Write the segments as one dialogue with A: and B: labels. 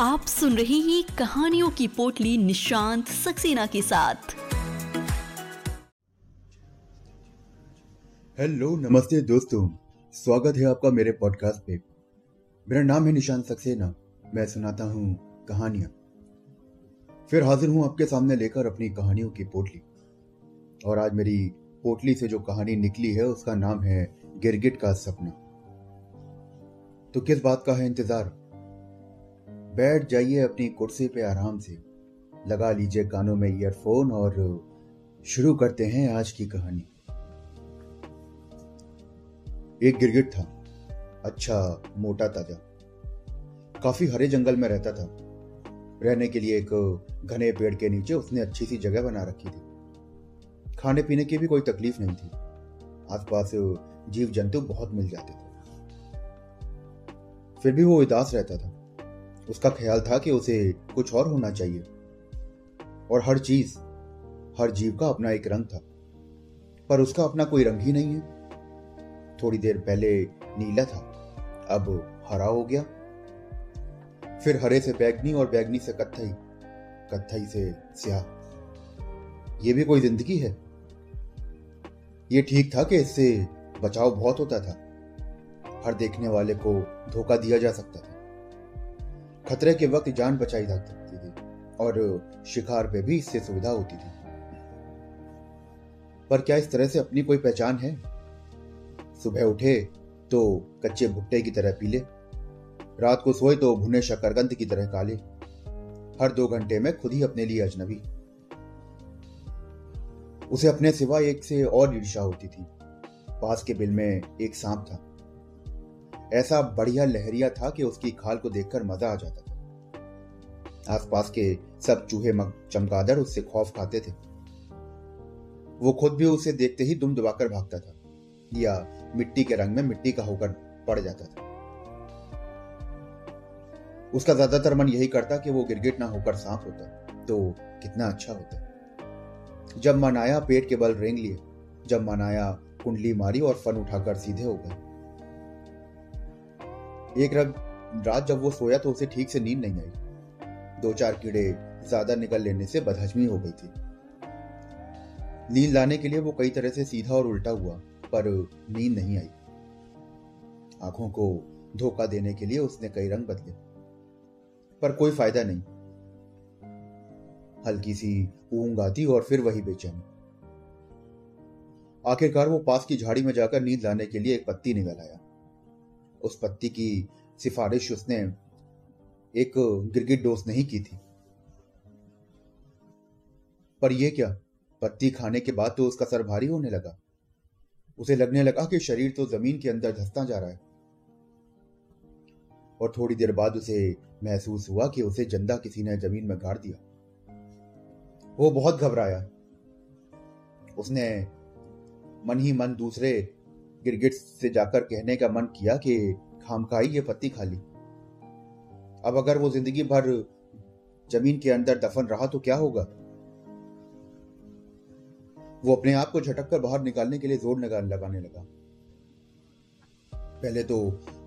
A: आप सुन रहे हैं कहानियों की पोटली निशांत सक्सेना के साथ।
B: हेलो, नमस्ते दोस्तों। स्वागत है आपका मेरे पॉडकास्ट पे। मेरा नाम है निशांत सक्सेना। मैं सुनाता हूँ कहानियाँ। फिर हाजिर हूँ आपके सामने लेकर अपनी कहानियों की पोटली। और आज मेरी पोटली से जो कहानी निकली है, उसका नाम है गिरगिट का सपना। तो किस बात का है इंतज़ार? बैठ जाइए अपनी कुर्सी पे आराम से। लगा लीजिए कानों में ईयरफोन और शुरू करते हैं आज की कहानी। एक गिरगिट था। अच्छा मोटा, ताज़ा। काफ़ी हरे जंगल में रहता था। रहने के लिए एक घने पेड़ के नीचे उसने अच्छी सी जगह बना रखी थी। खाने पीने की भी कोई तकलीफ़ नहीं थी। आसपास जीव जंतु बहुत मिल जाते थे। फिर भी वो उदास रहता था। उसका ख्याल था कि उसे कुछ और होना चाहिए। और हर चीज़, हर जीव का अपना एक रंग था। पर उसका अपना कोई रंग ही नहीं है। थोड़ी देर पहले नीला था, अब हरा हो गया। फिर हरे से बैगनी और बैगनी से कत्थई कत्थई से स्याह। ये भी कोई ज़िंदगी है? ये ठीक था कि इससे बचाव बहुत होता था। हर देखने वाले को धोखा दिया जा सकता था। खतरे के वक्त जान बचाई जा सकती थी और शिकार पे भी इससे सुविधा होती थी। पर क्या इस तरह से अपनी कोई पहचान है? सुबह उठे तो कच्चे भुट्टे की तरह पीले। रात को सोए तो भुने शकरकंद की तरह काले। हर दो घंटे में खुद ही अपने लिए अजनबी। उसे अपने सिवा एक से और ईर्षा होती थी। पास के बिल में एक सांप था। ऐसा बढ़िया लहरिया था कि उसकी खाल को देखकर मज़ा आ जाता था। आसपास के सब चूहे मग चमगादड़ उससे खौफ खाते थे। वो खुद भी उसे देखते ही दुम दबाकर भागता था, या मिट्टी के रंग में मिट्टी का होकर पड़ जाता था। उसका ज़्यादातर मन यही करता कि वो गिरगिट ना होकर सांप होता तो कितना अच्छा होता। जब मन आया, पेट के बल रेंग लिए। जब मन आया, कुंडली मारी और फन उठाकर सीधे हो गए। एक रात जब वो सोया तो उसे ठीक से नींद नहीं आई। दो चार कीड़े ज़्यादा निकल लेने से बदहजमी हो गई थी। नींद लाने के लिए वो कई तरह से सीधा और उल्टा हुआ, पर नींद नहीं आई। आँखों को धोखा देने के लिए उसने कई रंग बदले, पर कोई फ़ायदा नहीं। हल्की सी ऊंग आती और फिर वही बेचैनी। आखिरकार वो पास की झाड़ी में जाकर नींद लाने के लिए एक पत्ती निकल आया। उस पत्ती की सिफारिश उसने एक गिरगिट डोज नहीं की थी। पर यह क्या? पत्ती खाने के बाद तो उसका सर भारी होने लगा। उसे लगने लगा कि शरीर तो ज़मीन के अंदर धसता जा रहा है। और थोड़ी देर बाद उसे महसूस हुआ कि उसे जंदा किसी ने ज़मीन में गाड़ दिया। वो बहुत घबराया। उसने मन ही मन दूसरे गिरगिट से जाकर कहने का मन किया कि खामखाई ये पत्ती खाली। अब अगर वो ज़िंदगी भर ज़मीन के अंदर दफन रहा तो क्या होगा? वो अपने आप को झटक कर बाहर निकालने के लिए ज़ोर लगाने लगा। पहले तो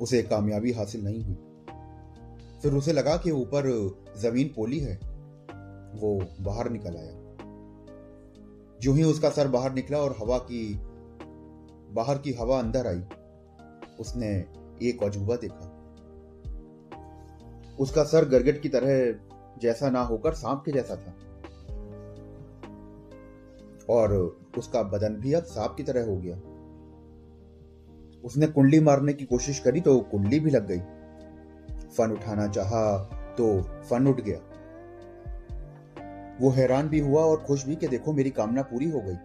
B: उसे कामयाबी हासिल नहीं हुई। फिर उसे लगा कि ऊपर ज़मीन पोली है। वो बाहर निकल आया। जो ही उसका सर बाहर निकला और हवा की बाहर की हवा अंदर आई। उसने एक अजूबा देखा। उसका सर गरगट की तरह जैसा ना होकर सांप के जैसा था। और उसका बदन भी अब सांप की तरह हो गया। उसने कुंडली मारने की कोशिश करी तो कुंडली भी लग गई। फन उठाना चाहा तो फन उठ गया। वो हैरान भी हुआ और खुश भी कि देखो मेरी कामना पूरी हो गई।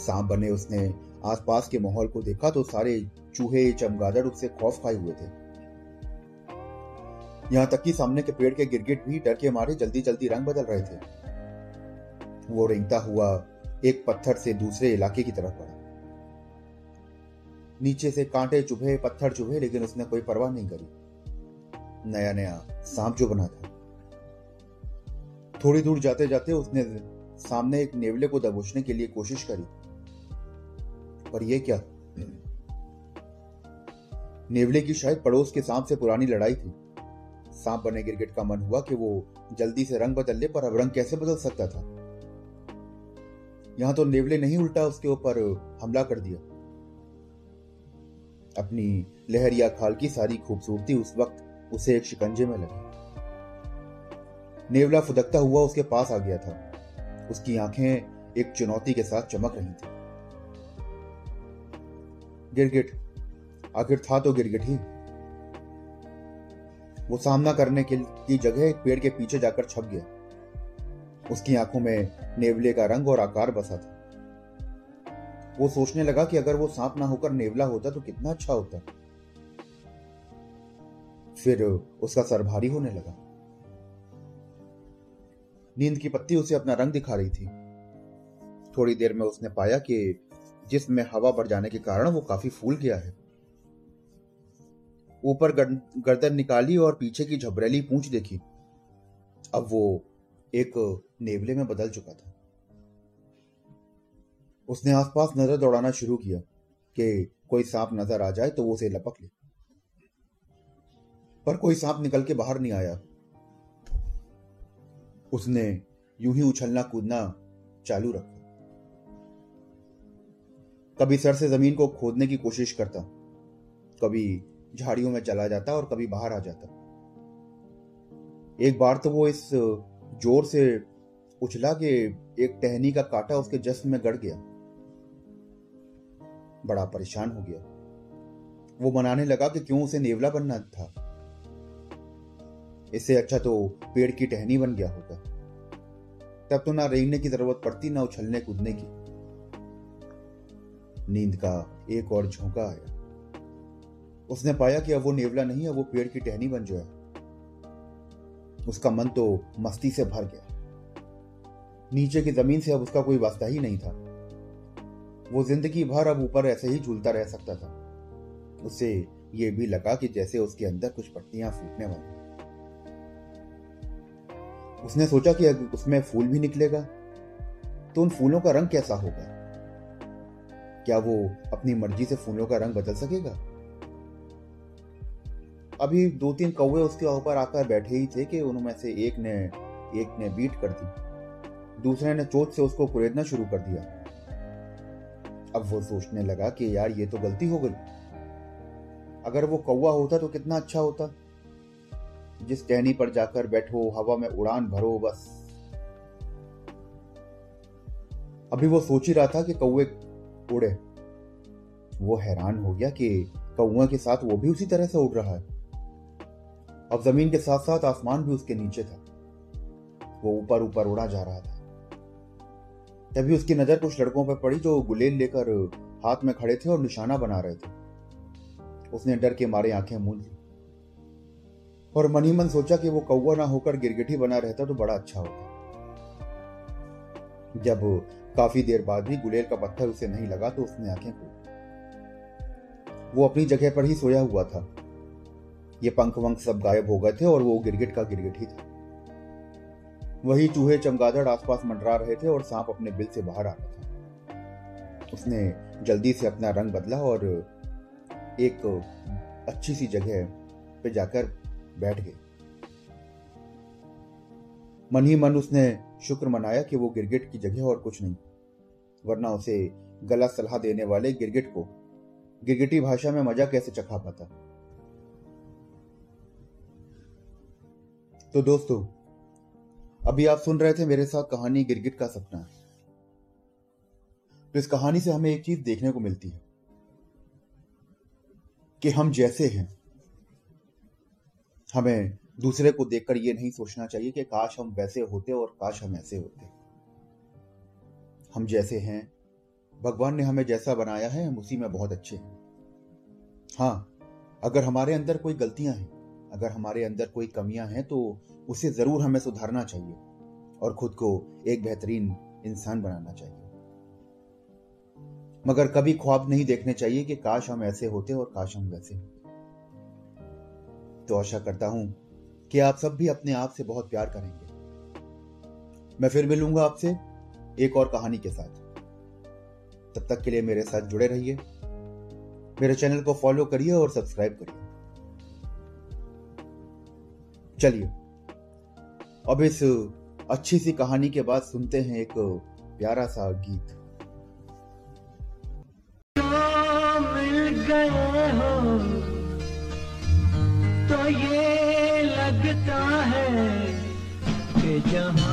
B: सांप बने उसने आसपास के माहौल को देखा तो सारे चूहे, चमगादड़ उससे खौफ खाए हुए थे। यहाँ तक कि सामने के पेड़ के गिरगिट भी डर के मारे जल्दी जल्दी रंग बदल रहे थे। वो रेंगता हुआ एक पत्थर से दूसरे इलाके की तरफ़ बढ़ा। नीचे से कांटे चुभे, पत्थर चुभे, लेकिन उसने कोई परवाह नहीं करी। नया नया सांप जो बना था। थोड़ी दूर जाते जाते उसने सामने एक नेवले को दबोचने के लिए कोशिश करी। पर यह क्या? नेवले की शायद पड़ोस के सांप से पुरानी लड़ाई थी। सांप बने गिरगिट का मन हुआ कि वो जल्दी से रंग बदल ले, पर अब रंग कैसे बदल सकता था? यहाँ तो नेवले नहीं उल्टा उसके ऊपर हमला कर दिया। अपनी लहरिया खाल की सारी खूबसूरती उस वक्त उसे एक शिकंजे में लगी। नेवला फुदकता हुआ उसके पास आ गया था। उसकी आँखें एक चुनौती के साथ चमक रही थी। गिरगिट। आखिर था तो गिरगिट ही। वो सामना करने की जगह एक पेड़ के पीछे जाकर छप गया। उसकी आँखों में नेवले का रंग और आकार बसा था। वो सोचने लगा कि अगर वो सांप ना होकर नेवला होता तो कितना अच्छा होता। फिर उसका सर भारी होने लगा। नींद की पत्ती उसे अपना रंग दिखा रही थी। थोड़ी देर में उसने पाया कि जिसमें हवा बढ़ जाने के कारण वो काफ़ी फूल गया है। ऊपर गर्दन निकाली और पीछे की झबरेली पूंछ देखी। अब वो एक नेवले में बदल चुका था। उसने आसपास नज़र दौड़ाना शुरू किया कि कोई सांप नज़र आ जाए तो वो उसे लपक ले। पर कोई सांप निकल के बाहर नहीं आया। उसने यूँ ही उछलना कूदना चालू रखा। कभी सर से ज़मीन को खोदने की कोशिश करता, कभी झाड़ियों में चला जाता और कभी बाहर आ जाता। एक बार तो वो इस ज़ोर से उछला के एक टहनी का कांटा उसके जस्म में गड़ गया। बड़ा परेशान हो गया। वो मनाने लगा कि क्यों उसे नेवला बनना था। इससे अच्छा तो पेड़ की टहनी बन गया होता। तब तो ना रेंगने की ज़रूरत पड़ती, ना उछलने कूदने की। नींद का एक और झोंका आया। उसने पाया कि अब वो नेवला नहीं है वो पेड़ की टहनी बन जो है। उसका मन तो मस्ती से भर गया। नीचे की ज़मीन से अब उसका कोई वास्ता ही नहीं था। वो ज़िंदगी भर अब ऊपर ऐसे ही झूलता रह सकता था। उसे ये भी लगा कि जैसे उसके अंदर कुछ पट्टियाँ फूटने वाली उसने सोचा कि उसमें फूल भी निकलेगा तो उन फूलों का रंग कैसा होगा? क्या वो अपनी मर्ज़ी से फूलों का रंग बदल सकेगा? अभी दो तीन कौवे उसके ऊपर आकर बैठे ही थे कि उनमें से एक ने एक ने बीट कर दी। दूसरे ने चोट से उसको कुरेदना शुरू कर दिया। अब वो सोचने लगा कि यार ये तो गलती हो गई। अगर वो कौवा होता तो कितना अच्छा होता। जिस टहनी पर जाकर बैठो, हवा में उड़ान भरो, बस। अभी वो सोच ही रहा था कि कौवे उड़े वो हैरान हो गया कि कौआ के साथ वो भी उसी तरह से उड़ रहा है। अब ज़मीन के साथ साथ आसमान भी उसके नीचे था। वो ऊपर ऊपर उड़ा जा रहा था। तभी उसकी नज़र कुछ लड़कों पर पड़ी जो गुलेल लेकर हाथ में खड़े थे और निशाना बना रहे थे। उसने डर के मारे आँखें मूंद ली। और मन ही मन सोचा कि वो कौवा ना होकर गिरगिटी बना रहता तो बड़ा अच्छा होता। जब काफ़ी देर बाद भी गुलेल का पत्थर उसे नहीं लगा तो उसने आँखें खोली। वो अपनी जगह पर ही सोया हुआ था। ये पंख वंख सब गायब हो गए थे और वो गिरगिट का गिरगिट ही था। वही चूहे चमगादड़ आसपास मंडरा रहे थे और सांप अपने बिल से बाहर आ रहा था। उसने जल्दी से अपना रंग बदला और एक अच्छी सी जगह पे जाकर बैठ गए मन ही मन उसने शुक्र मनाया कि वो गिरगिट की जगह और कुछ नहीं, वरना उसे गलत सलाह देने वाले गिरगिट को, गिरगिटी भाषा में मज़ा कैसे चखा पाता। तो दोस्तों, अभी आप सुन रहे थे मेरे साथ कहानी गिरगिट का सपना। तो इस कहानी से हमें एक चीज़ देखने को मिलती है, कि हम जैसे हैं, हमें दूसरे को देखकर यह नहीं सोचना चाहिए कि काश हम वैसे होते और काश हम ऐसे होते। हम जैसे हैं। भगवान ने हमें जैसा बनाया है, हम उसी में बहुत अच्छे हैं। हाँ अगर हमारे अंदर कोई गलतियाँ हैं, अगर हमारे अंदर कोई कमियाँ हैं तो उसे ज़रूर हमें सुधारना चाहिए और खुद को एक बेहतरीन इंसान बनाना चाहिए। मगर कभी ख्वाब नहीं देखने चाहिए कि काश हम ऐसे होते और काश हम वैसे होते। तो आशा करता हूँ कि आप सब भी अपने आप से बहुत प्यार करेंगे। मैं फिर मिलूँगा आपसे एक और कहानी के साथ। तब तक के लिए मेरे साथ जुड़े रहिए। मेरे चैनल को फॉलो करिए और सब्सक्राइब करिए। चलिए, अब इस अच्छी सी कहानी के बाद सुनते हैं एक प्यारा सा गीत।
C: Yeah.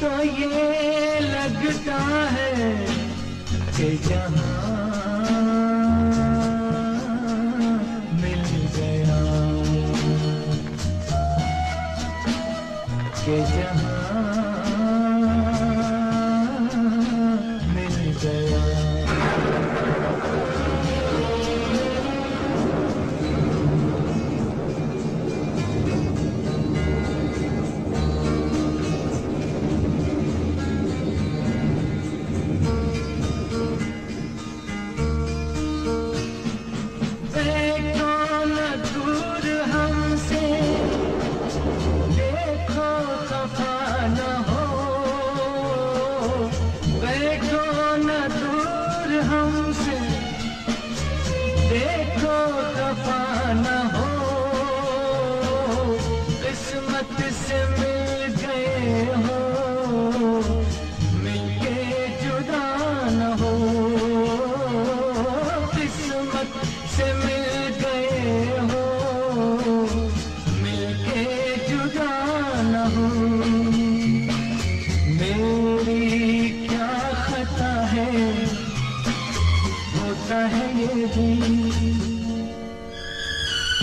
C: तो ये लगता है कि जहाँ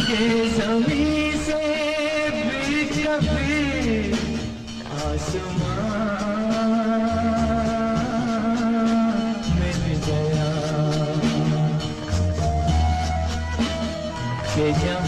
C: ये जमी से भी कभी आसमान मिल गया। कि जब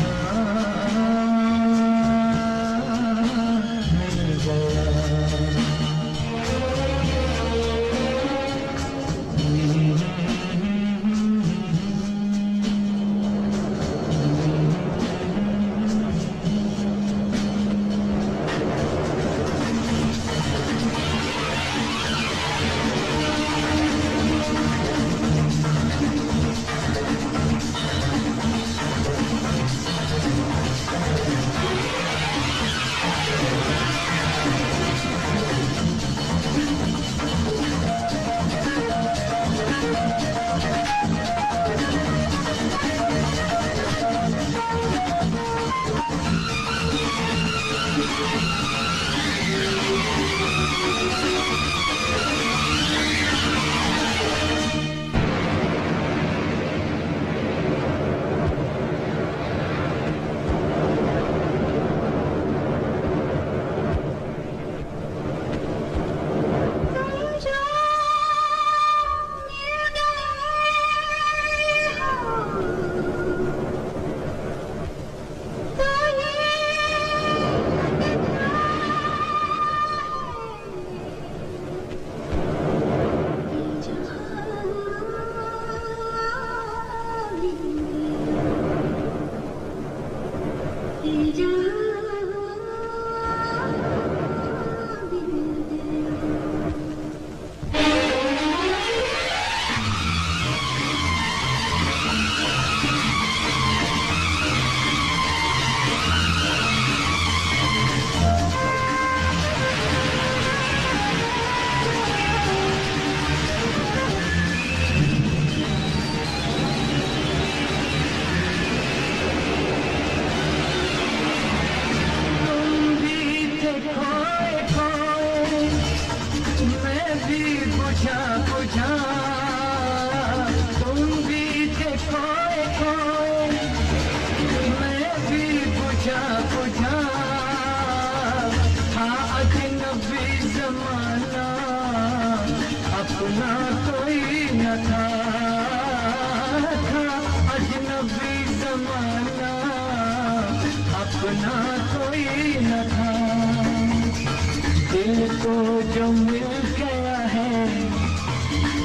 C: को जो मिल गया है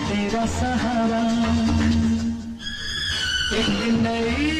C: तेरा सहारा। एक नई